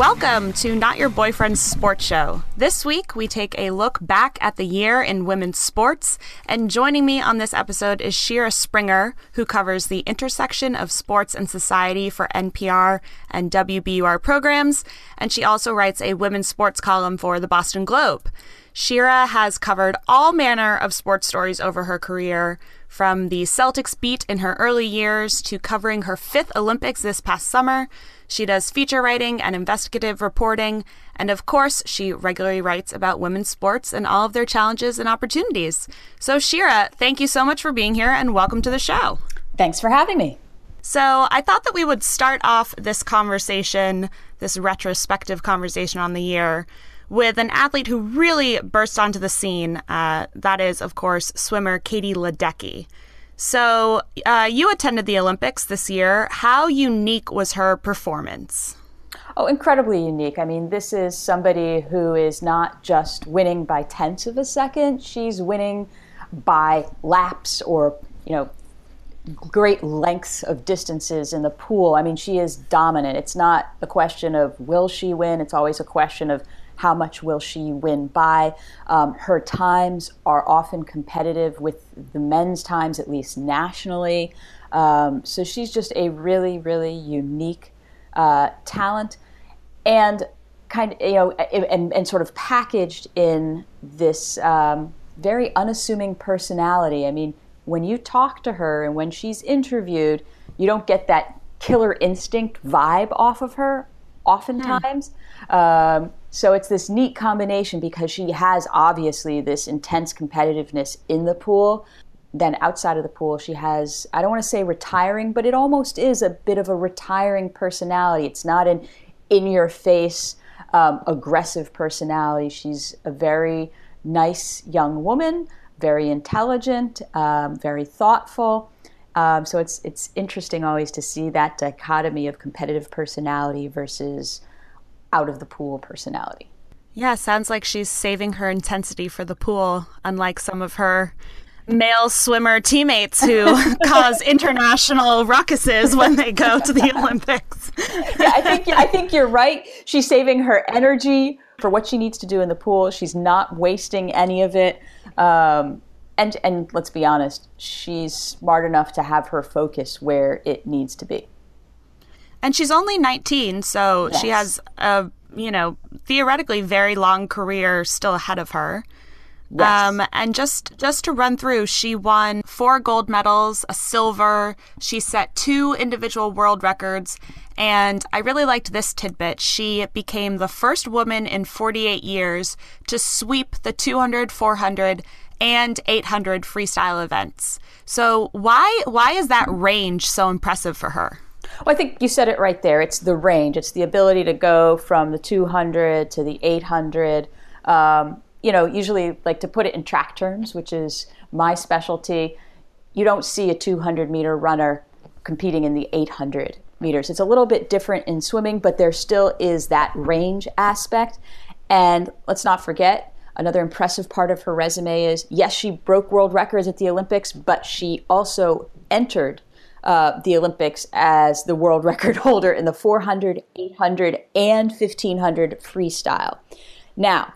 Welcome to Not Your Boyfriend's Sports Show. This week, we take a look back at the year in women's sports. And joining me on this episode is Shira Springer, who covers the intersection of sports and society for NPR and WBUR programs. And she also writes a women's sports column for the Boston Globe. Shira has covered all manner of sports stories over her career, from the Celtics beat in her early years to covering her fifth Olympics this past summer. She does feature writing and investigative reporting, and of course, she regularly writes about women's sports and all of their challenges and opportunities. So, Shira, thank you so much for being here and welcome to the show. Thanks for having me. So, I thought that we would start off this conversation, this retrospective conversation on the year, with an athlete who really burst onto the scene. Uh, that is, of course, swimmer Katie Ledecky. So, uh, you attended the Olympics this year. How unique was her performance? Oh, incredibly unique. I mean, this is somebody who is not just winning by tenths of a second, she's winning by laps or, you know, great lengths of distances in the pool. I mean, she is dominant. It's not a question of will she win, it's always a question of how much will she win by? Um, her times are often competitive with the men's times, at least nationally. Um, so she's just a really, really unique uh, talent, and kind of you know, and, and sort of packaged in this um, very unassuming personality. I mean, when you talk to her and when she's interviewed, you don't get that killer instinct vibe off of her oftentimes. Um, so it's this neat combination because she has obviously this intense competitiveness in the pool. Then outside of the pool, she has, I don't want to say retiring, but it almost is a bit of a retiring personality. It's not an in your face, um, aggressive personality. She's a very nice young woman, very intelligent, um, very thoughtful. Um, so it's it's interesting always to see that dichotomy of competitive personality versus out of the pool personality. Yeah, sounds like she's saving her intensity for the pool, unlike some of her male swimmer teammates who cause international ruckuses when they go to the Olympics. yeah, I think I think you're right. She's saving her energy for what she needs to do in the pool. She's not wasting any of it. Um, and and let's be honest, she's smart enough to have her focus where it needs to be. And she's only 19, so yes. she has a, you know, theoretically very long career still ahead of her. Yes. Um, and just just to run through, she won four gold medals, a silver. She set two individual world records, and I really liked this tidbit. She became the first woman in 48 years to sweep the 200, 400, and 800 freestyle events. So why why is that range so impressive for her? Well, I think you said it right there. It's the range. It's the ability to go from the 200 to the 800. Um, you know, usually, like to put it in track terms, which is my specialty, you don't see a 200 meter runner competing in the 800 meters. It's a little bit different in swimming, but there still is that range aspect. And let's not forget, another impressive part of her resume is yes, she broke world records at the Olympics, but she also entered uh, the Olympics as the world record holder in the 400, 800, and 1500 freestyle. Now,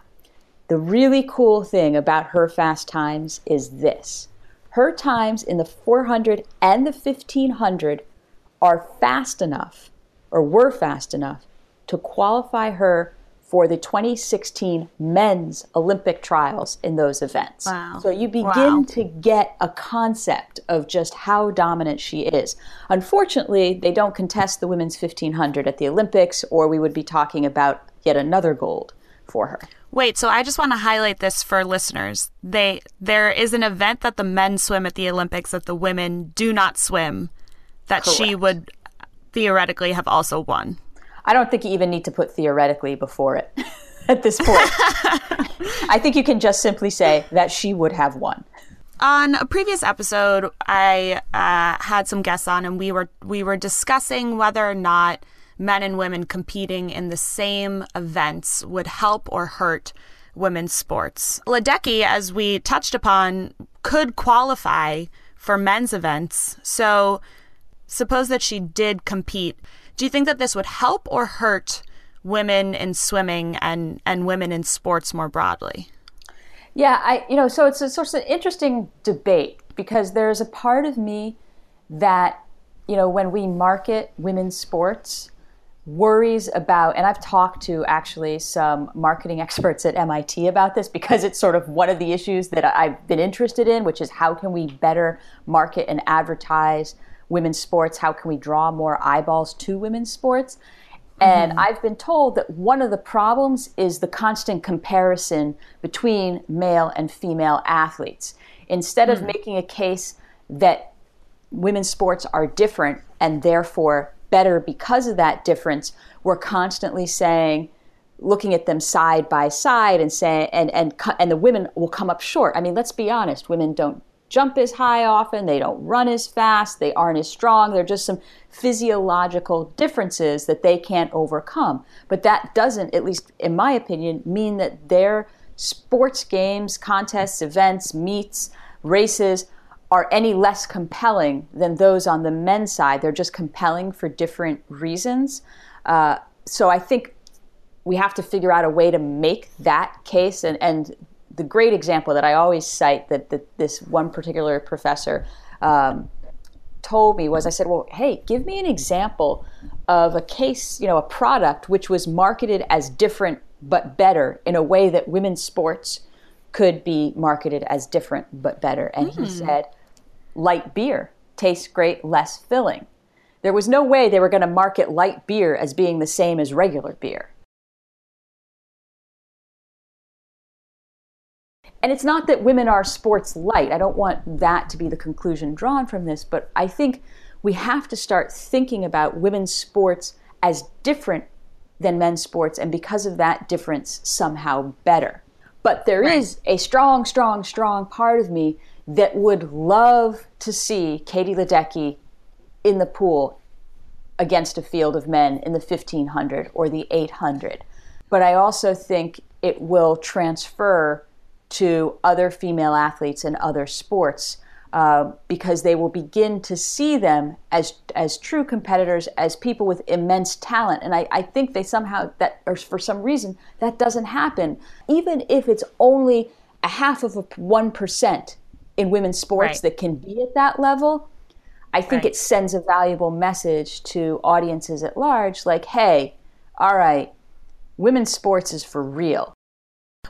the really cool thing about her fast times is this her times in the 400 and the 1500 are fast enough, or were fast enough, to qualify her for the 2016 men's Olympic trials in those events. Wow. So you begin wow. to get a concept of just how dominant she is. Unfortunately, they don't contest the women's 1500 at the Olympics, or we would be talking about yet another gold for her. Wait, so I just want to highlight this for listeners. They there is an event that the men swim at the Olympics that the women do not swim that Correct. she would theoretically have also won. I don't think you even need to put theoretically before it at this point. I think you can just simply say that she would have won. On a previous episode, I uh, had some guests on, and we were we were discussing whether or not men and women competing in the same events would help or hurt women's sports. Ledecky, as we touched upon, could qualify for men's events. So, suppose that she did compete do you think that this would help or hurt women in swimming and, and women in sports more broadly? Yeah, I you know, so it's a sort of an interesting debate because there's a part of me that you know when we market women's sports worries about and I've talked to actually some marketing experts at MIT about this because it's sort of one of the issues that I've been interested in which is how can we better market and advertise women's sports how can we draw more eyeballs to women's sports and mm-hmm. I've been told that one of the problems is the constant comparison between male and female athletes. Instead mm-hmm. of making a case that women's sports are different and therefore better because of that difference, we're constantly saying, looking at them side by side and saying, and, and, and the women will come up short. I mean, let's be honest, women don't jump as high often, they don't run as fast, they aren't as strong. There are just some physiological differences that they can't overcome. But that doesn't, at least in my opinion, mean that their sports games, contests, events, meets, races are any less compelling than those on the men's side. They're just compelling for different reasons. Uh, so I think we have to figure out a way to make that case and, and the great example that I always cite that, that this one particular professor um, told me was I said, well, hey, give me an example of a case, you know, a product which was marketed as different but better in a way that women's sports could be marketed as different but better. And mm. he hmm. said, light beer tastes great, less filling. There was no way they were going to market light beer as being the same as regular beer. And it's not that women are sports light. I don't want that to be the conclusion drawn from this, but I think we have to start thinking about women's sports as different than men's sports, and because of that difference, somehow better. But there right. is a strong, strong, strong part of me that would love to see Katie Ledecky in the pool against a field of men in the 1500 or the 800. But I also think it will transfer to other female athletes in other sports uh, because they will begin to see them as as true competitors, as people with immense talent. And I, I think they somehow that, or for some reason, that doesn't happen, even if it's only a half of a one percent in women's sports right. that can be at that level. I think right. it sends a valuable message to audiences at large, like, hey, all right, women's sports is for real.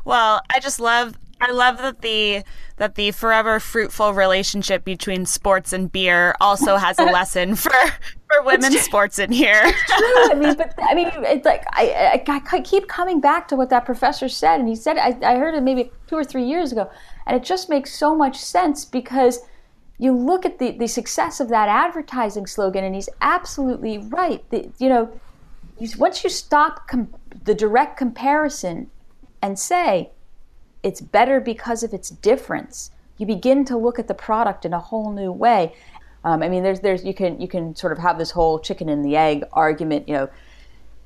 Well, I just love I love that the that the forever fruitful relationship between sports and beer also has a lesson for for women's sports in here. True. I mean, but I mean, it's like I, I, I keep coming back to what that professor said, and he said I, I heard it maybe two or three years ago, and it just makes so much sense because you look at the the success of that advertising slogan, and he's absolutely right. The, you know, once you stop com- the direct comparison and say it's better because of its difference. You begin to look at the product in a whole new way. Um, I mean, there's there's you can you can sort of have this whole chicken and the egg argument. You know,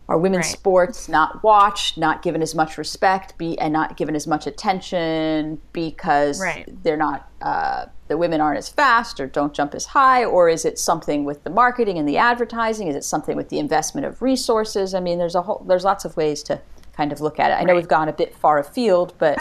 are women's right. sports not watched, not given as much respect, be and not given as much attention because right. they're not uh, the women aren't as fast or don't jump as high, or is it something with the marketing and the advertising? Is it something with the investment of resources? I mean, there's a whole there's lots of ways to kind of look at it. I know we've gone a bit far afield, but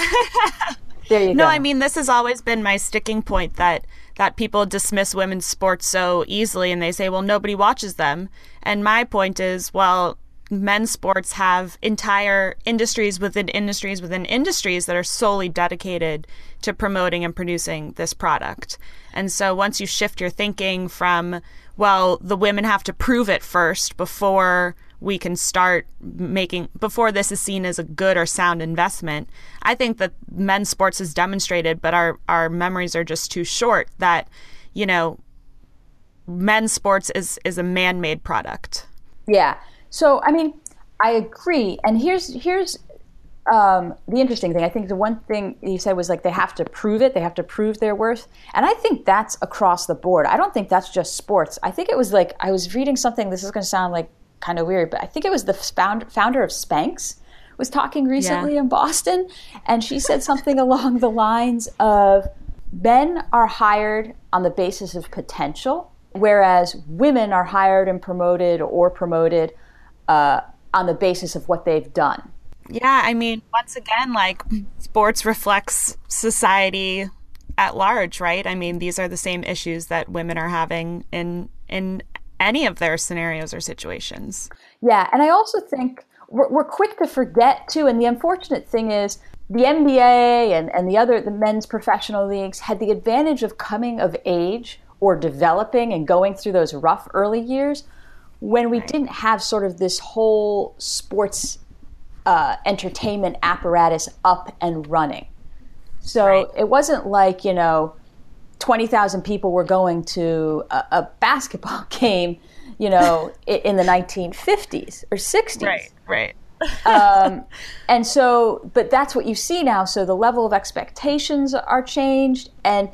there you no, go. No, I mean this has always been my sticking point that that people dismiss women's sports so easily and they say, well, nobody watches them. And my point is, well, men's sports have entire industries within industries within industries that are solely dedicated to promoting and producing this product. And so once you shift your thinking from, well, the women have to prove it first before we can start making before this is seen as a good or sound investment. I think that men's sports has demonstrated, but our our memories are just too short that, you know, men's sports is is a man-made product. Yeah. So I mean, I agree. And here's here's um, the interesting thing. I think the one thing you said was like they have to prove it. They have to prove their worth. And I think that's across the board. I don't think that's just sports. I think it was like I was reading something. This is going to sound like kind of weird, but I think it was the found, founder of Spanx was talking recently yeah. in Boston, and she said something along the lines of men are hired on the basis of potential, whereas women are hired and promoted or promoted uh, on the basis of what they've done. Yeah, I mean, once again, like sports reflects society at large, right? I mean, these are the same issues that women are having in in any of their scenarios or situations. Yeah, and I also think we're, we're quick to forget too. And the unfortunate thing is, the NBA and, and the other the men's professional leagues had the advantage of coming of age or developing and going through those rough early years when we didn't have sort of this whole sports uh, entertainment apparatus up and running. So right. it wasn't like, you know, 20,000 people were going to a, a basketball game, you know, in the 1950s or 60s. Right, right. um, and so, but that's what you see now. So the level of expectations are changed, and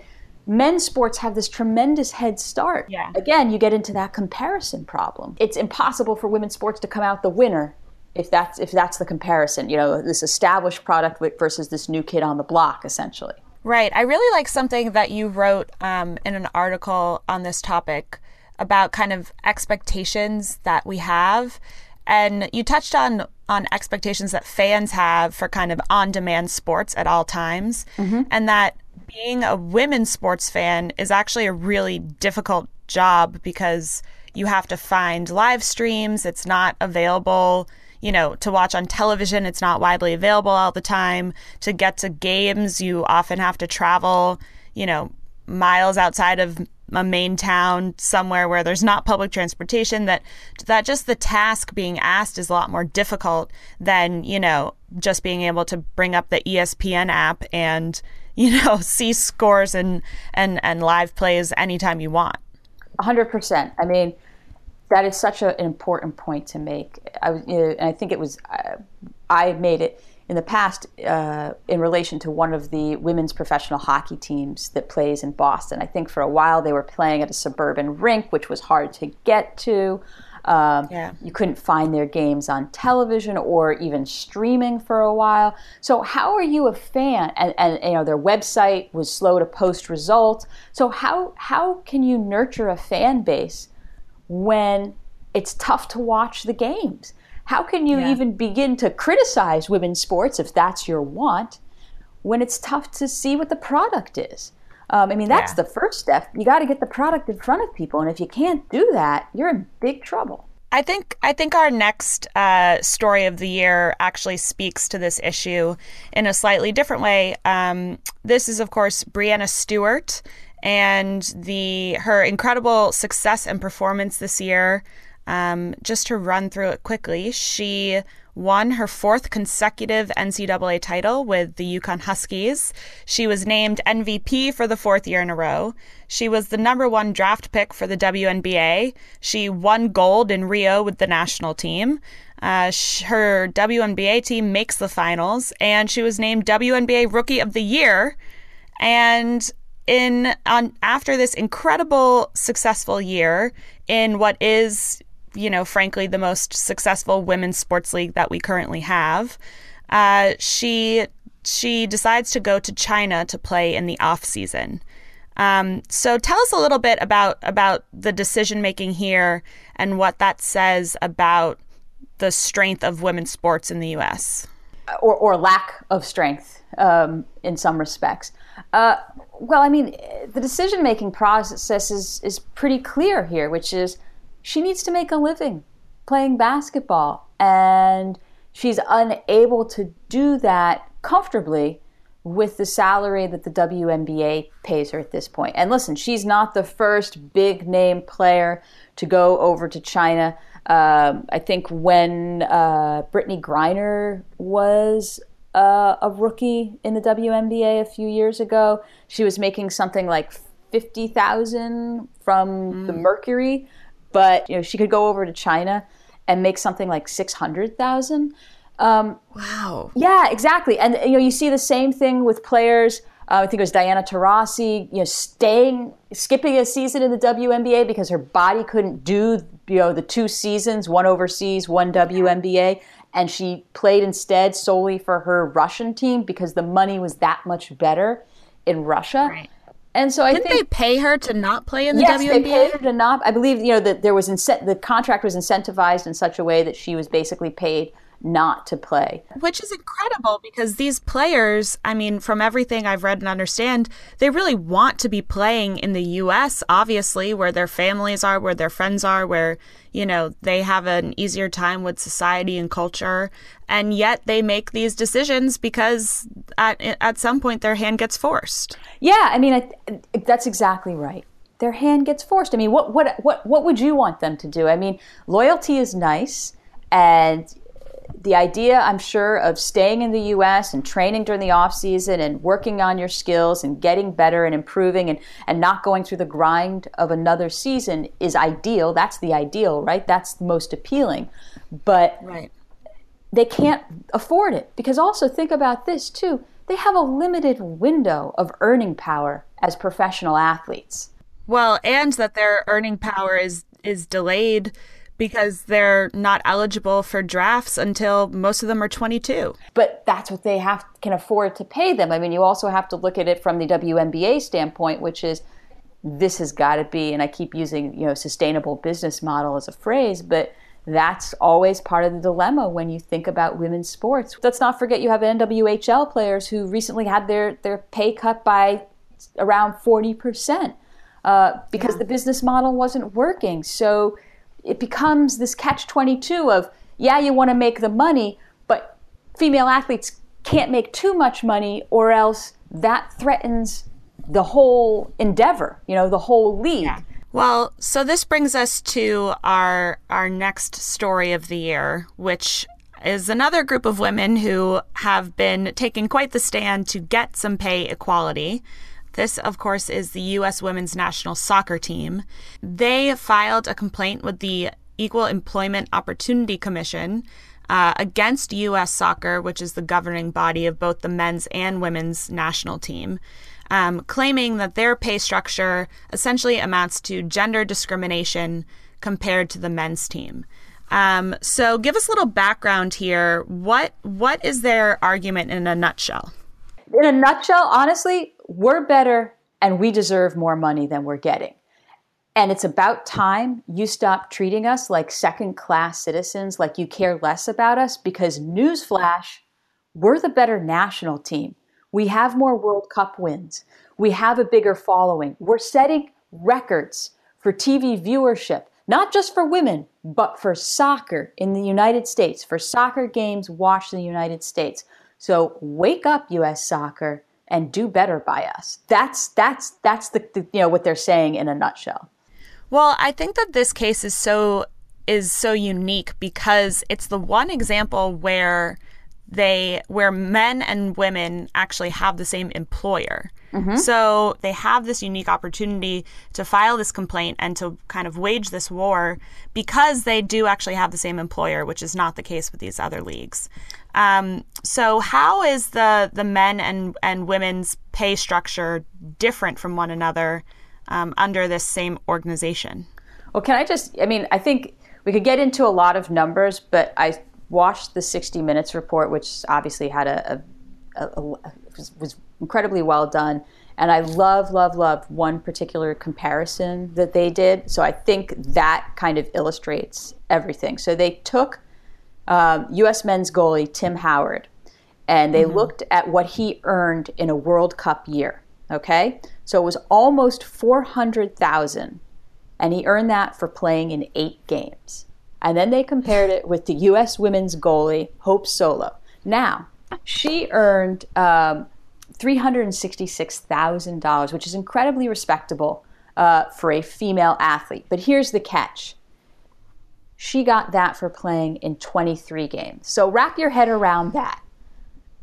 men's sports have this tremendous head start. Yeah. Again, you get into that comparison problem. It's impossible for women's sports to come out the winner if that's if that's the comparison. You know, this established product versus this new kid on the block, essentially. Right. I really like something that you wrote um, in an article on this topic about kind of expectations that we have. And you touched on on expectations that fans have for kind of on-demand sports at all times, mm-hmm. and that being a women's sports fan is actually a really difficult job because you have to find live streams. It's not available you know, to watch on television. It's not widely available all the time. To get to games, you often have to travel, you know, miles outside of a main town somewhere where there's not public transportation that that just the task being asked is a lot more difficult than you know just being able to bring up the ESPN app and you know see scores and and and live plays anytime you want 100% i mean that is such a, an important point to make. I, was, and I think it was uh, I made it in the past uh, in relation to one of the women's professional hockey teams that plays in Boston. I think for a while they were playing at a suburban rink, which was hard to get to. Um, yeah. You couldn't find their games on television or even streaming for a while. So how are you a fan? And, and you know their website was slow to post results. So how how can you nurture a fan base when it's tough to watch the games? How can you yeah. even begin to criticize women's sports if that's your want when it's tough to see what the product is? Um, I mean, that's yeah. the first step. You got to get the product in front of people, and if you can't do that, you're in big trouble. I think I think our next uh, story of the year actually speaks to this issue in a slightly different way. Um, this is, of course, Breanna Stewart and the her incredible success and performance this year. Um, just to run through it quickly, she won her fourth consecutive NCAA title with the UConn Huskies. She was named MVP for the fourth year in a row. She was the number one draft pick for the WNBA. She won gold in Rio with the national team. Uh, her WNBA team makes the finals, and she was named WNBA Rookie of the Year. And in on after this incredible successful year in what is you know frankly the most successful women's sports league that we currently have uh, she she decides to go to China to play in the off season. Um, so tell us a little bit about about the decision making here and what that says about the strength of women's sports in the U.S. or, or lack of strength um, in some respects. Uh, well, I mean, the decision making process is, is pretty clear here, which is she needs to make a living playing basketball. And she's unable to do that comfortably with the salary that the WNBA pays her at this point. And listen, she's not the first big name player to go over to China. Um, I think when uh, Brittney Griner was uh, a rookie in the WNBA a few years ago. She was making something like fifty thousand from mm. the Mercury, but you know she could go over to China and make something like six hundred thousand. Um, wow. Yeah, exactly. And you know you see the same thing with players. Uh, I think it was Diana Taurasi, you know, staying, skipping a season in the WNBA because her body couldn't do, you know, the two seasons, one overseas, one WNBA and she played instead solely for her Russian team because the money was that much better in Russia. Right. And so I Didn't think they pay her to not play in the yes, WNBA? they paid her to not. I believe you know that there was incent- the contract was incentivized in such a way that she was basically paid not to play. Which is incredible because these players, I mean, from everything I've read and understand, they really want to be playing in the US, obviously, where their families are, where their friends are, where, you know, they have an easier time with society and culture. And yet they make these decisions because at, at some point their hand gets forced. Yeah, I mean, I, that's exactly right. Their hand gets forced. I mean, what, what, what, what would you want them to do? I mean, loyalty is nice and the idea, I'm sure, of staying in the U.S. and training during the off season and working on your skills and getting better and improving and, and not going through the grind of another season is ideal. That's the ideal, right? That's the most appealing. But right. they can't afford it because also think about this too. They have a limited window of earning power as professional athletes. Well, and that their earning power is is delayed because they're not eligible for drafts until most of them are 22. But that's what they have can afford to pay them. I mean, you also have to look at it from the WNBA standpoint, which is this has got to be and I keep using, you know, sustainable business model as a phrase, but that's always part of the dilemma when you think about women's sports. Let's not forget you have NWHL players who recently had their, their pay cut by around 40% uh, because yeah. the business model wasn't working. So it becomes this catch 22 of, yeah, you want to make the money, but female athletes can't make too much money or else that threatens the whole endeavor, you know, the whole league. Yeah. Well, so this brings us to our our next story of the year, which is another group of women who have been taking quite the stand to get some pay equality. This, of course, is the U.S. women's national soccer team. They filed a complaint with the Equal Employment Opportunity Commission uh, against U.S. Soccer, which is the governing body of both the men's and women's national team, um, claiming that their pay structure essentially amounts to gender discrimination compared to the men's team. Um, so, give us a little background here. What what is their argument in a nutshell? In a nutshell, honestly, we're better and we deserve more money than we're getting. And it's about time you stop treating us like second class citizens, like you care less about us, because newsflash, we're the better national team. We have more World Cup wins. We have a bigger following. We're setting records for TV viewership, not just for women, but for soccer in the United States, for soccer games watched in the United States. So wake up, US soccer and do better by us. That's that's that's the, the, you know what they're saying in a nutshell. Well, I think that this case is so is so unique because it's the one example where they where men and women actually have the same employer. Mm-hmm. So they have this unique opportunity to file this complaint and to kind of wage this war because they do actually have the same employer, which is not the case with these other leagues. Um, so how is the the men and and women's pay structure different from one another um, under this same organization? Well, can I just? I mean, I think we could get into a lot of numbers, but I watched the 60 Minutes report, which obviously had a, a, a, a was, was incredibly well done. And I love, love, love one particular comparison that they did. So I think that kind of illustrates everything. So they took um, U.S. men's goalie Tim Howard, and they mm-hmm. looked at what he earned in a World Cup year. Okay, so it was almost four hundred thousand, and he earned that for playing in eight games. And then they compared it with the U.S. women's goalie Hope Solo. Now she earned um, three hundred and sixty-six thousand dollars, which is incredibly respectable uh, for a female athlete. But here's the catch she got that for playing in 23 games. So wrap your head around that.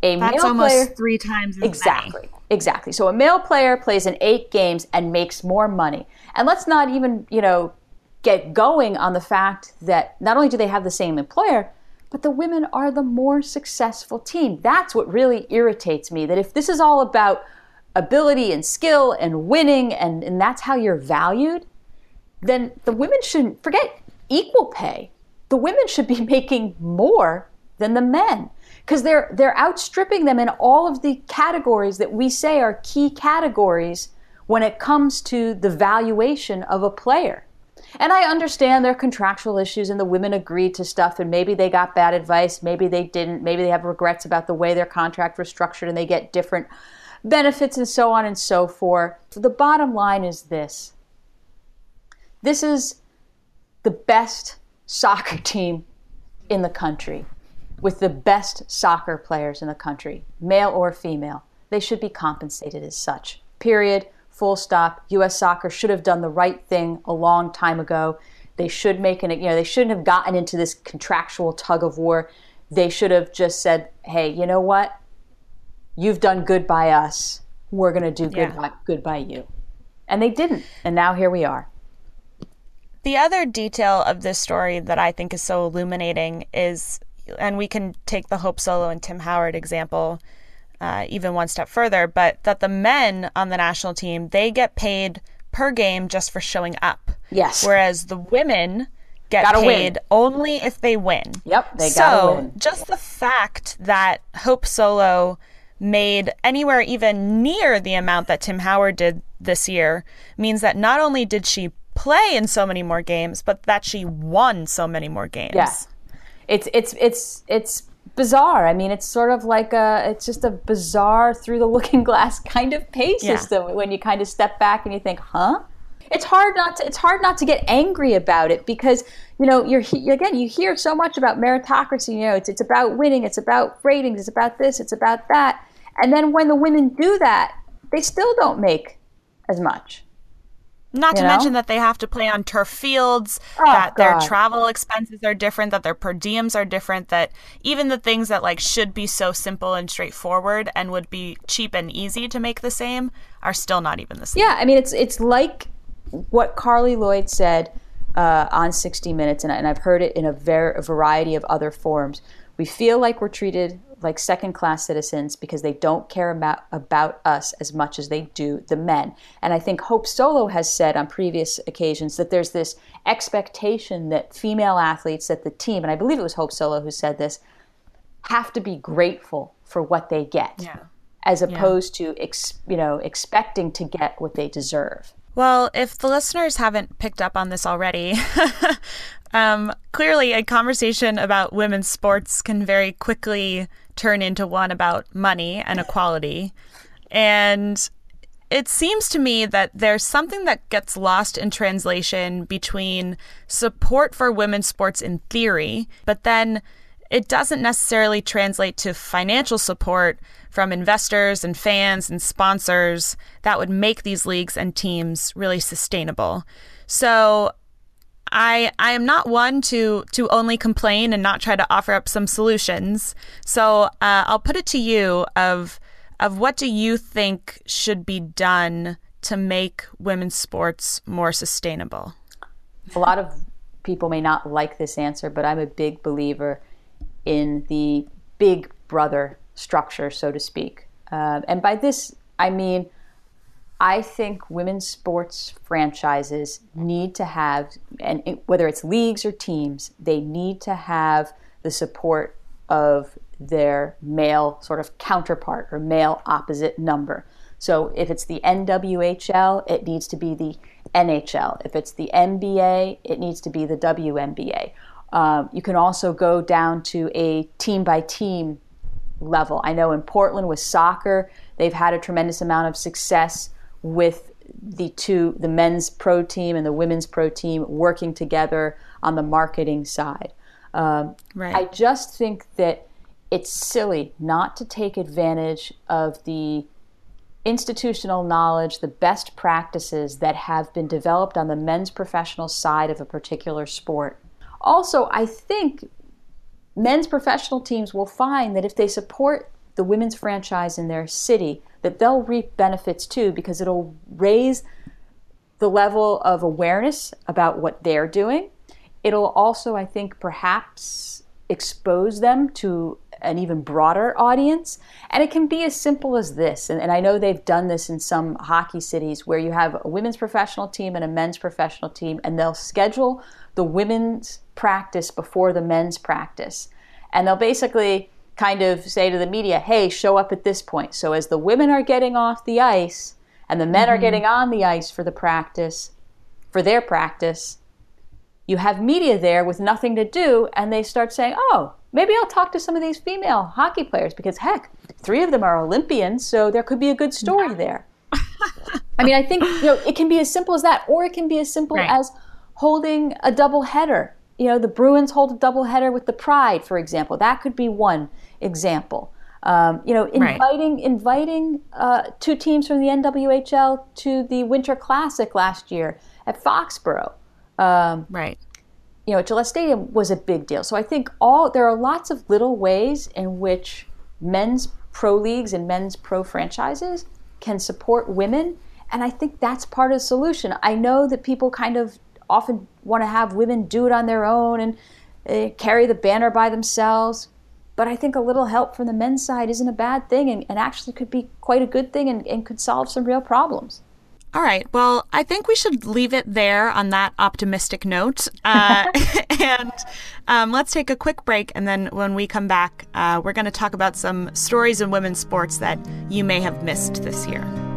A That's male almost player, three times exactly, many. exactly. So a male player plays in eight games and makes more money. And let's not even, you know, get going on the fact that not only do they have the same employer, but the women are the more successful team. That's what really irritates me. That if this is all about ability and skill and winning, and, and that's how you're valued, then the women shouldn't forget equal pay. The women should be making more than the men because they're they're outstripping them in all of the categories that we say are key categories when it comes to the valuation of a player. And I understand there are contractual issues and the women agreed to stuff and maybe they got bad advice, maybe they didn't, maybe they have regrets about the way their contract was structured and they get different benefits and so on and so forth. So the bottom line is this this is the best soccer team in the country with the best soccer players in the country, male or female. They should be compensated as such. Period. Full stop. U.S. soccer should have done the right thing a long time ago. They should make an, you know, they shouldn't have gotten into this contractual tug of war. They should have just said, hey, you know what? You've done good by us. We're going to do good, yeah. by, good by you. And they didn't. And now here we are. The other detail of this story that I think is so illuminating is, and we can take the Hope Solo and Tim Howard example uh, even one step further, but that the men on the national team they get paid per game just for showing up. Yes. Whereas the women get gotta paid win. only if they win. Yep, they so, gotta win. just the fact that Hope Solo made anywhere even near the amount that Tim Howard did this year means that not only did she play in so many more games, but that she won so many more games. Yeah. It's it's it's it's bizarre. I mean, it's sort of like a, it's just a bizarre through the looking glass kind of pay system yeah. when you kind of step back and you think, huh? It's hard not to, it's hard not to get angry about it because, you know, you're, again, you hear so much about meritocracy, you know, it's, it's about winning, it's about ratings, it's about this, it's about that. And then when the women do that, they still don't make as much. Not to know? mention that they have to play on turf fields, oh, that God. their travel expenses are different, that their per diems are different, that even the things that like should be so simple and straightforward and would be cheap and easy to make the same are still not even the same. Yeah, I mean it's it's like what Carli Lloyd said uh, on 60 Minutes, and, and I've heard it in a, ver- a variety of other forms. We feel like we're treated like second class citizens because they don't care about, about us as much as they do the men. And I think Hope Solo has said on previous occasions that there's this expectation that female athletes at the team, and I believe it was Hope Solo who said this, have to be grateful for what they get. Yeah. As opposed yeah. to, ex, you know, expecting to get what they deserve. Well, if the listeners haven't picked up on this already, um, clearly a conversation about women's sports can very quickly turn into one about money and equality. And it seems to me that there's something that gets lost in translation between support for women's sports in theory, but then it doesn't necessarily translate to financial support from investors and fans and sponsors that would make these leagues and teams really sustainable. So I I am not one to to only complain and not try to offer up some solutions. So uh, I'll put it to you of of what do you think should be done to make women's sports more sustainable? A lot of people may not like this answer, but I'm a big believer in the big brother structure, so to speak. Uh, and by this, I mean I think women's sports franchises need to have, and whether it's leagues or teams, they need to have the support of their male sort of counterpart or male opposite number. So if it's the NWHL, it needs to be the NHL. If it's the NBA, it needs to be the WNBA. Um, you can also go down to a team by team level. I know in Portland with soccer, they've had a tremendous amount of success with the two, the men's pro team and the women's pro team working together on the marketing side. Um, right. I just think that it's silly not to take advantage of the institutional knowledge, the best practices that have been developed on the men's professional side of a particular sport. Also, I think men's professional teams will find that if they support the women's franchise in their city, that they'll reap benefits too because it'll raise the level of awareness about what they're doing. It'll also, I think, perhaps expose them to an even broader audience. And it can be as simple as this. And, and, I know they've done this in some hockey cities where you have a women's professional team and a men's professional team, and they'll schedule the women's practice before the men's practice. And they'll basically kind of say to the media, hey, show up at this point. So as the women are getting off the ice and the men mm-hmm. are getting on the ice for the practice, for their practice, you have media there with nothing to do, and they start saying, oh, maybe I'll talk to some of these female hockey players because, heck, three of them are Olympians, so there could be a good story there. I mean, I think you know it can be as simple as that, or it can be as simple right. as holding a double header. You know, the Bruins hold a double header with the Pride, for example. That could be one example. Um, you know, inviting right. inviting uh, two teams from the NWHL to the Winter Classic last year at Foxborough. Um, right. You know, Gillette Stadium was a big deal. So I think all there are lots of little ways in which men's pro leagues and men's pro franchises can support women, and I think that's part of the solution. I know that people kind of often want to have women do it on their own and uh, carry the banner by themselves. But I think a little help from the men's side isn't a bad thing and, and actually could be quite a good thing and, and could solve some real problems. All right. Well, I think we should leave it there on that optimistic note. Uh, and um, let's take a quick break. And then when we come back, uh, we're going to talk about some stories in women's sports that you may have missed this year.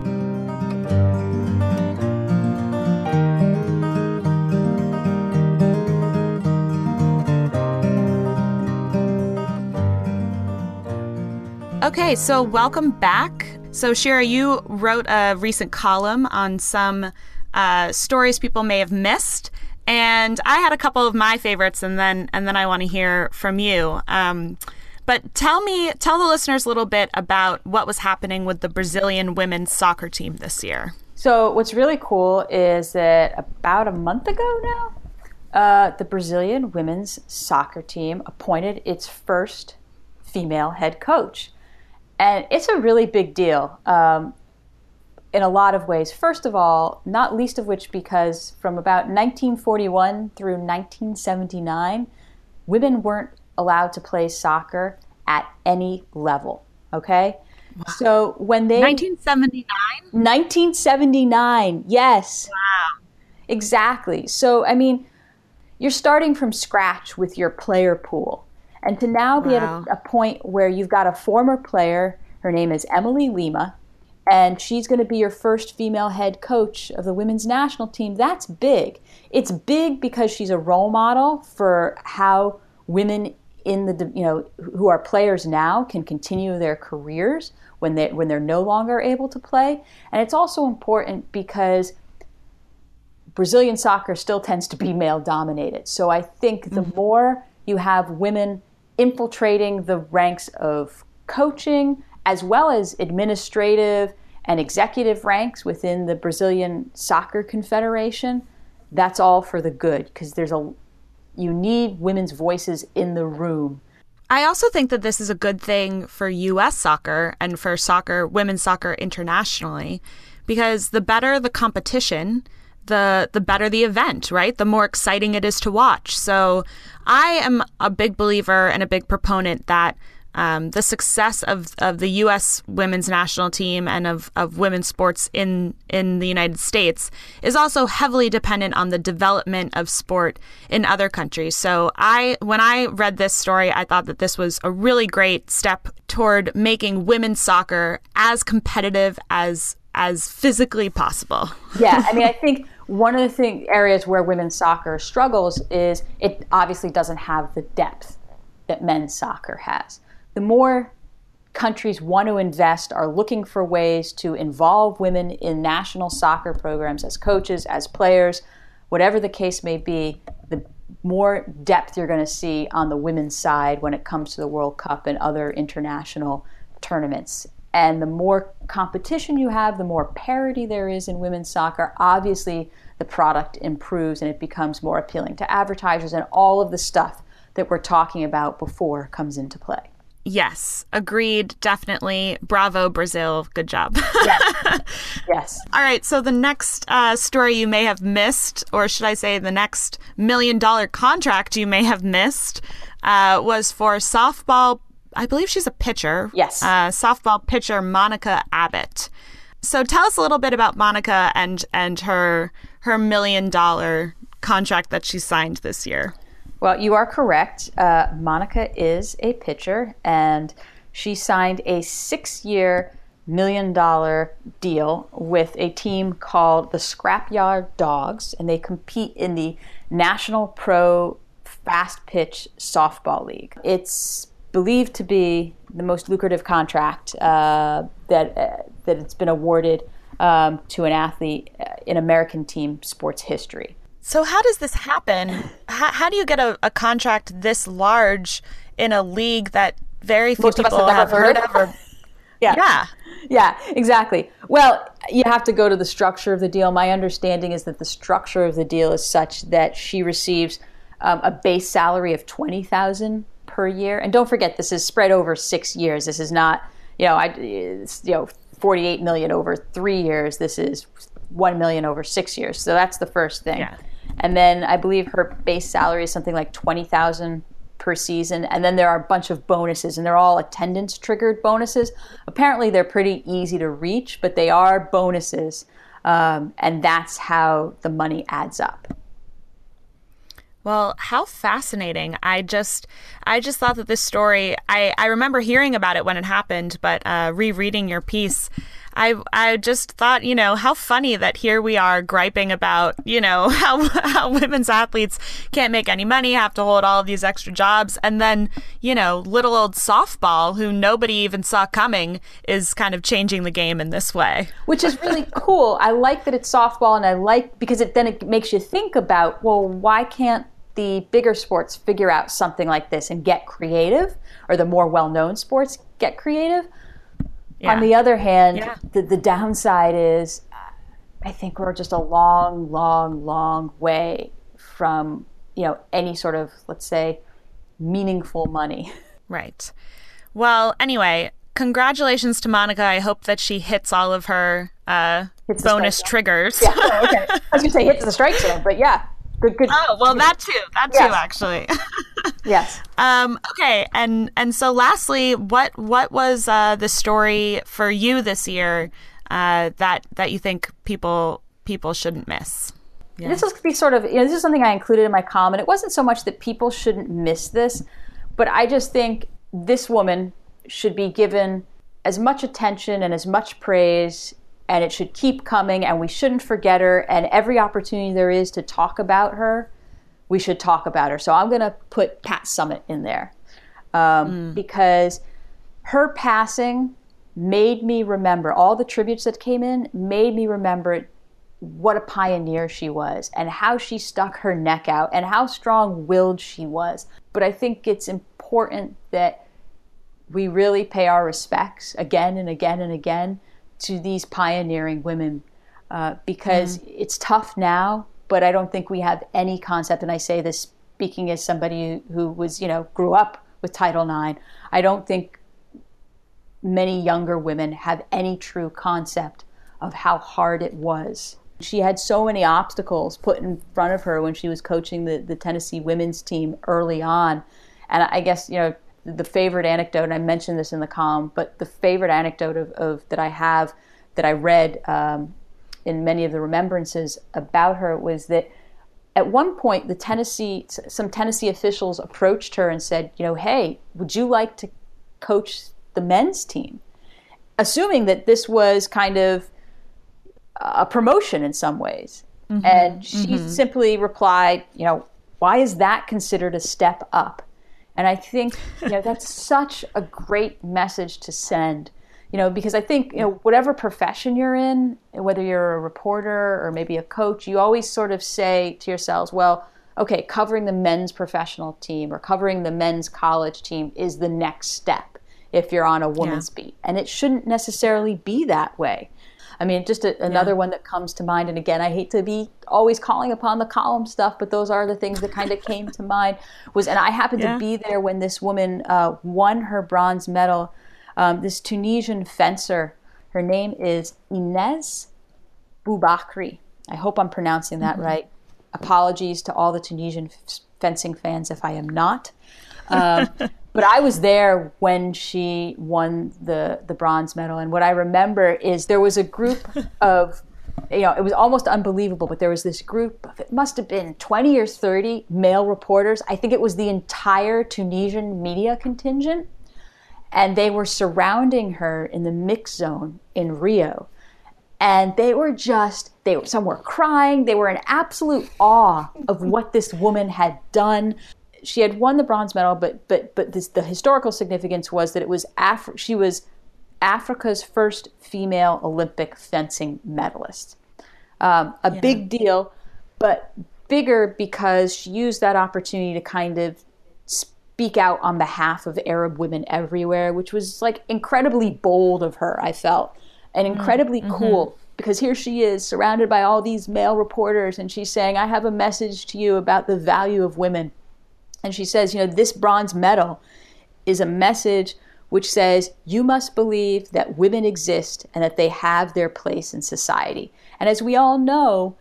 Okay, so welcome back. So, Shira, you wrote a recent column on some uh, stories people may have missed, and I had a couple of my favorites, and then and then I want to hear from you. Um, but tell me, tell the listeners a little bit about what was happening with the Brazilian women's soccer team this year. So, what's really cool is that about a month ago now, uh, the Brazilian women's soccer team appointed its first female head coach. And it's a really big deal um, in a lot of ways. First of all, not least of which because from about 1941 through 1979, women weren't allowed to play soccer at any level. Okay? Wow. So when they 1979 1979 yes wow exactly so i mean you're starting from scratch with your player pool and to now be wow. at a, a, point where you've got a former player, her name is Emily Lima, and she's going to be your first female head coach of the women's national team, that's big. It's big because she's a role model for how women in the you know who are players now can continue their careers when they when they're no longer able to play and it's also important because Brazilian soccer still tends to be male dominated so I think the mm-hmm. more you have women infiltrating the ranks of coaching as well as administrative and executive ranks within the Brazilian Soccer Confederation. That's all for the good because there's a you need women's voices in the room. I also think that this is a good thing for US soccer and for soccer women's soccer internationally because the better the competition, the the better the event, right? The more exciting it is to watch. So I am a big believer and a big proponent that um, the success of, of the U.S. women's national team and of, of women's sports in, in the United States is also heavily dependent on the development of sport in other countries. So I, when I read this story, I thought that this was a really great step toward making women's soccer as competitive as as physically possible. yeah, I mean, I think one of the thing, areas where women's soccer struggles is it obviously doesn't have the depth that men's soccer has. The more countries want to invest, are looking for ways to involve women in national soccer programs as coaches, as players, whatever the case may be, the more depth you're going to see on the women's side when it comes to the World Cup and other international tournaments. And the more competition you have, the more parity there is in women's soccer. Obviously, the product improves and it becomes more appealing to advertisers, and all of the stuff that we're talking about before comes into play. Yes, agreed. Definitely. Bravo, Brazil. Good job. yes. yes. All right. So, the next uh, story you may have missed, or should I say, the next million dollar contract you may have missed, uh, was for softball I believe she's a pitcher. Yes. Uh, softball pitcher Monica Abbott. So tell us a little bit about Monica and and her her million dollar contract that she signed this year. Well, you are correct. Uh, Monica is a pitcher, and she signed a six year, million dollar deal with a team called the Scrapyard Dogs, and they compete in the National Pro Fast Pitch Softball League. It's believed to be the most lucrative contract uh, that uh, that it's been awarded um, to an athlete uh, in American team sports history. So, how does this happen? How, how do you get a, a, contract this large in a league that very few Most people have, have heard of? Or, yeah. yeah. Yeah, exactly. Well, you have to go to the structure of the deal. My understanding is that the structure of the deal is such that she receives um, a base salary of twenty thousand per year, and don't forget this is spread over six years. This is not, you know, I, you know, forty-eight million over three years. This is one million over six years. So that's the first thing. Yeah. And then I believe her base salary is something like twenty thousand per season. And then there are a bunch of bonuses, and they're all attendance triggered bonuses. Apparently, they're pretty easy to reach, but they are bonuses. Um, and that's how the money adds up. Well, how fascinating. I just I just thought that this story I, I remember hearing about it when it happened, but uh, rereading your piece, I I just thought, you know, how funny that here we are griping about, you know, how how women's athletes can't make any money, have to hold all of these extra jobs, and then, you know, little old softball who nobody even saw coming is kind of changing the game in this way. Which is really cool. I like that it's softball and I like because it then it makes you think about, well, why can't the bigger sports figure out something like this and get creative or the more well-known sports get creative? Yeah. On the other hand, yeah. the, the downside is I think we're just a long, long, long way from, you know, any sort of, let's say, meaningful money. Right. Well, anyway, congratulations to Monica. I hope that she hits all of her uh, bonus triggers. Yeah, oh, okay. I was going to say hits the strike zone, but yeah. Good, good. Oh well, that too. That yes. too, actually. yes. Um, okay, and and so lastly, what what was uh, the story for you this year uh, that that you think people people shouldn't miss? Yeah. This is be sort of you know this is something I included in my comment. It wasn't so much that people shouldn't miss this, but I just think this woman should be given as much attention and as much praise and it should keep coming and we shouldn't forget her and every opportunity there is to talk about her we should talk about her so i'm going to put Pat Summitt in there um, mm. because her passing made me remember all the tributes that came in made me remember what a pioneer she was and how she stuck her neck out and how strong willed she was but i think it's important that we really pay our respects again and again and again to these pioneering women uh, because mm. it's tough now, but I don't think we have any concept. And I say this speaking as somebody who was, you know, grew up with Title IX. I don't think many younger women have any true concept of how hard it was. She had so many obstacles put in front of her when she was coaching the, the Tennessee women's team early on. And I guess, you know, the favorite anecdote, and I mentioned this in the column, but the favorite anecdote of, of that I have that I read um, in many of the remembrances about her was that at one point the Tennessee some Tennessee officials approached her and said, you know, hey, would you like to coach the men's team? Assuming that this was kind of a promotion in some ways. Mm-hmm. And she mm-hmm. simply replied, you know, why is that considered a step up? And I think you know that's such a great message to send. You know, because I think you know whatever profession you're in, whether you're a reporter or maybe a coach, you always sort of say to yourselves, well, okay, covering the men's professional team or covering the men's college team is the next step if you're on a woman's yeah. beat. And it shouldn't necessarily be that way. I mean, just a, another yeah. one that comes to mind. And again, I hate to be always calling upon the column stuff, but those are the things that kind of came to mind. Was and I happened yeah. to be there when this woman uh, won her bronze medal. Um, this Tunisian fencer, her name is Ines Boubakri. I hope I'm pronouncing that mm-hmm. right. Apologies to all the Tunisian f- fencing fans if I am not. Um, but I was there when she won the the bronze medal, and what I remember is there was a group of, you know, it was almost unbelievable, but there was this group of it must have been twenty or thirty male reporters. I think it was the entire Tunisian media contingent, and they were surrounding her in the mix zone in Rio. And they were just, they were, some were crying. They were in absolute awe of what this woman had done. She had won the bronze medal, but but but this, the historical significance was that it was Af- she was Africa's first female Olympic fencing medalist. Um, a yeah. big deal, but bigger because she used that opportunity to kind of speak out on behalf of Arab women everywhere, which was like incredibly bold of her, I felt, and incredibly mm-hmm. cool because here she is surrounded by all these male reporters and she's saying, I have a message to you about the value of women. And she says, you know, this bronze medal is a message which says you must believe that women exist and that they have their place in society. And as we all know,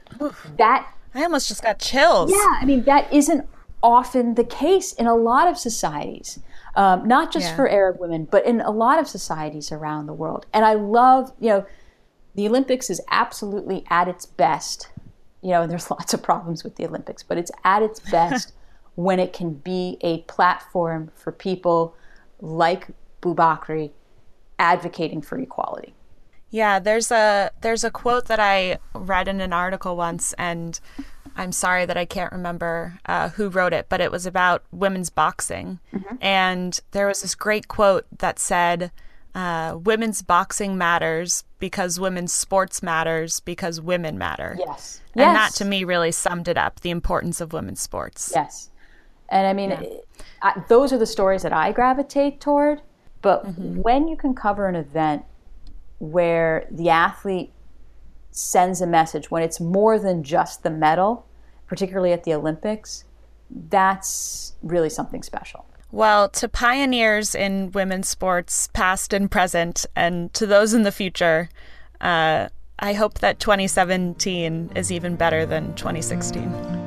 that I almost just got chills. Yeah, I mean that isn't often the case in a lot of societies, um, not just yeah. for Arab women, but in a lot of societies around the world. And I love, you know, the Olympics is absolutely at its best. You know, and there's lots of problems with the Olympics, but it's at its best when it can be a platform for people like Boubakri advocating for equality. Yeah, there's a there's a quote that I read in an article once, and I'm sorry that I can't remember uh, who wrote it, but it was about women's boxing, mm-hmm. and there was this great quote that said, uh, "Women's boxing matters because women's sports matters because women matter." Yes, and yes. that to me really summed it up: the importance of women's sports. Yes, and I mean, yeah. I, those are the stories that I gravitate toward. But mm-hmm. when you can cover an event where the athlete sends a message when it's more than just the medal, particularly at the Olympics, that's really something special. Well, to pioneers in women's sports, past and present, and to those in the future, uh, I hope that 2017 is even better than 2016.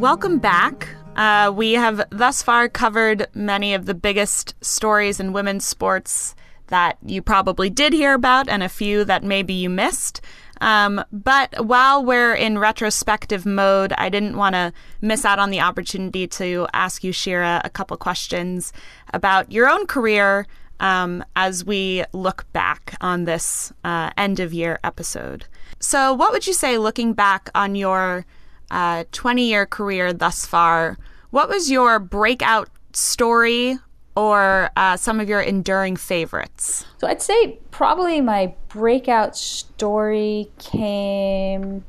Welcome back. Uh, we have thus far covered many of the biggest stories in women's sports that you probably did hear about, and a few that maybe you missed. Um, but while we're in retrospective mode, I didn't want to miss out on the opportunity to ask you, Shira, a couple questions about your own career um, as we look back on this uh, end of year episode. So, what would you say looking back on your 20 year career thus far, what was your breakout story or uh, some of your enduring favorites? So I'd say probably my breakout story came,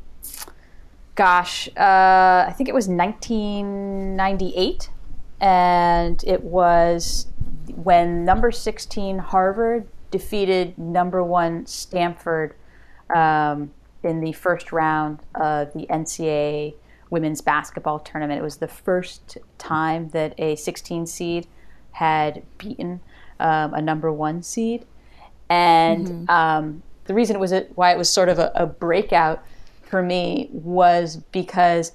gosh, uh, I think it was 1998. And it was when number 16 Harvard defeated number one Stanford um, in the first round of the NCAA women's basketball tournament. It was the first time that a 16 seed had beaten um, a number one seed, and mm-hmm. um, the reason it was a, why it was sort of a, a, breakout for me was because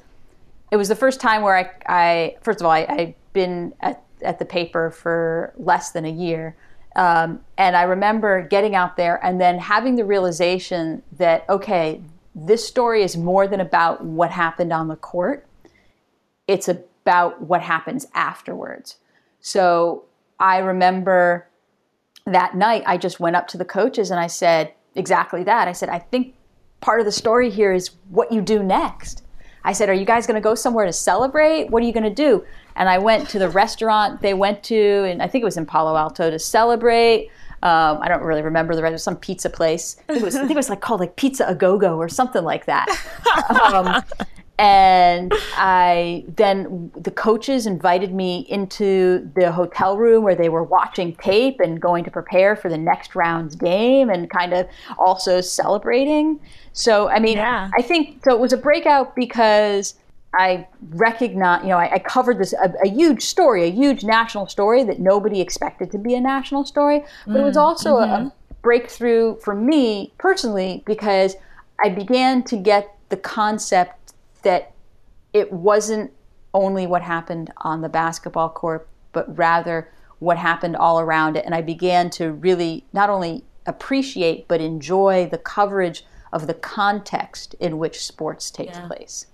it was the first time where I, I first of all, I, I'd been at, at the paper for less than a year. Um, and I remember getting out there and then having the realization that, okay, this story is more than about what happened on the court, it's about what happens afterwards. So I remember that night, I just went up to the coaches and I said exactly that. I said, I think part of the story here is what you do next. I said, Are you guys going to go somewhere to celebrate? What are you going to do? And I went to the restaurant they went to, and I think it was in Palo Alto to celebrate. Um, I don't really remember the rest. It was some pizza place. I think it was, I think it was like called like Pizza a Go Go or something like that. Um, and I then the coaches invited me into the hotel room where they were watching tape and going to prepare for the next round's game and kind of also celebrating. So I mean, yeah. I think so. It was a breakout because I recognize, you know, I, I covered this a, a, huge story, a huge national story that nobody expected to be a national story, but mm, it was mm, also mm-hmm. a breakthrough for me personally because I began to get the concept that it wasn't only what happened on the basketball court, but rather what happened all around it. And I began to really not only appreciate but enjoy the coverage of the context in which sports takes yeah. place.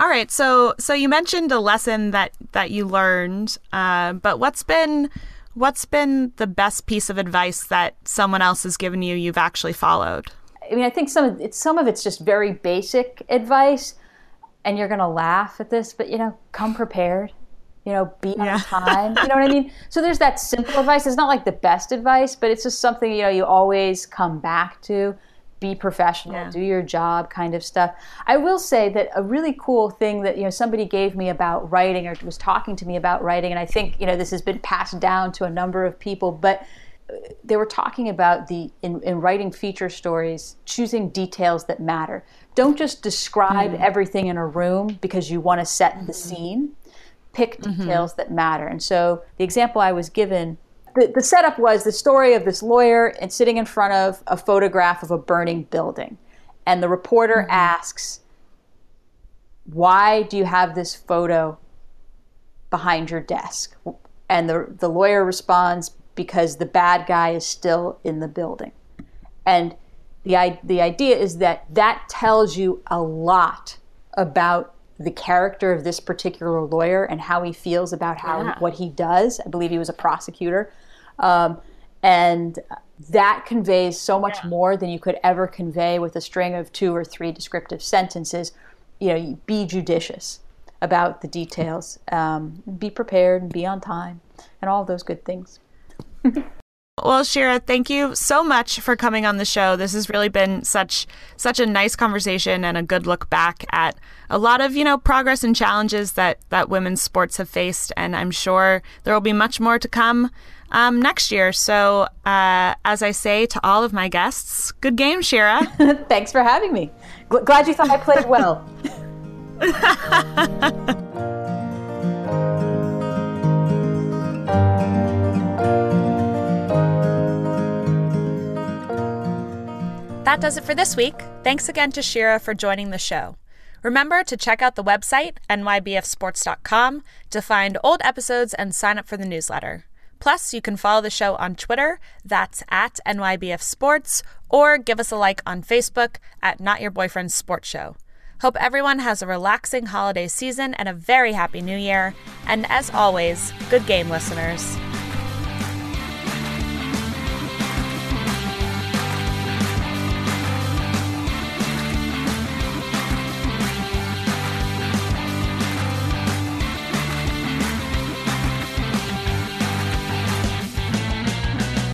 All right, so so you mentioned a lesson that that you learned, uh, but what's been what's been the best piece of advice that someone else has given you you've actually followed? I mean, I think some of it's some of it's just very basic advice, and you're gonna laugh at this, but you know, come prepared. You know, be on yeah. time. You know what I mean? So there's that simple advice. It's not like the best advice, but it's just something you know you always come back to be professional, yeah. do your job kind of stuff. I will say that a really cool thing that you know somebody gave me about writing or was talking to me about writing and I think you know this has been passed down to a number of people but uh, they were talking about the in, in writing feature stories choosing details that matter. Don't just describe mm everything in a room because you want to set mm-hmm. the scene. Pick mm-hmm. details mm-hmm. that matter. And so the example I was given the, the setup was the story of this lawyer and sitting in front of a photograph of a burning building. And the reporter mm-hmm. asks, Why do you have this photo behind your desk? And the, the lawyer responds, Because the bad guy is still in the building. And the, the idea is that that tells you a lot about the character of this particular lawyer and how he feels about how yeah. what he does. I believe he was a prosecutor. Um, and that conveys so much yeah. more than you could ever convey with a string of two or three descriptive sentences. You know, be judicious about the details, um, be prepared, and be on time, and all those good things. Well, Shira, thank you so much for coming on the show. This has really been such such a nice conversation and a good look back at a lot of, you know, progress and challenges that that women's sports have faced and I'm sure there will be much more to come um, next year. So, uh, as I say to all of my guests, good game, Shira. Thanks for having me. G- glad you thought I played well. That does it for this week. Thanks again to Shira for joining the show. Remember to check out the website, nybfsports.com, to find old episodes and sign up for the newsletter. Plus, you can follow the show on Twitter, that's at NYBF Sports, or give us a like on Facebook at Not Your Boyfriend's Sports Show. Hope everyone has a relaxing holiday season and a very happy new year. And as always, good game, listeners.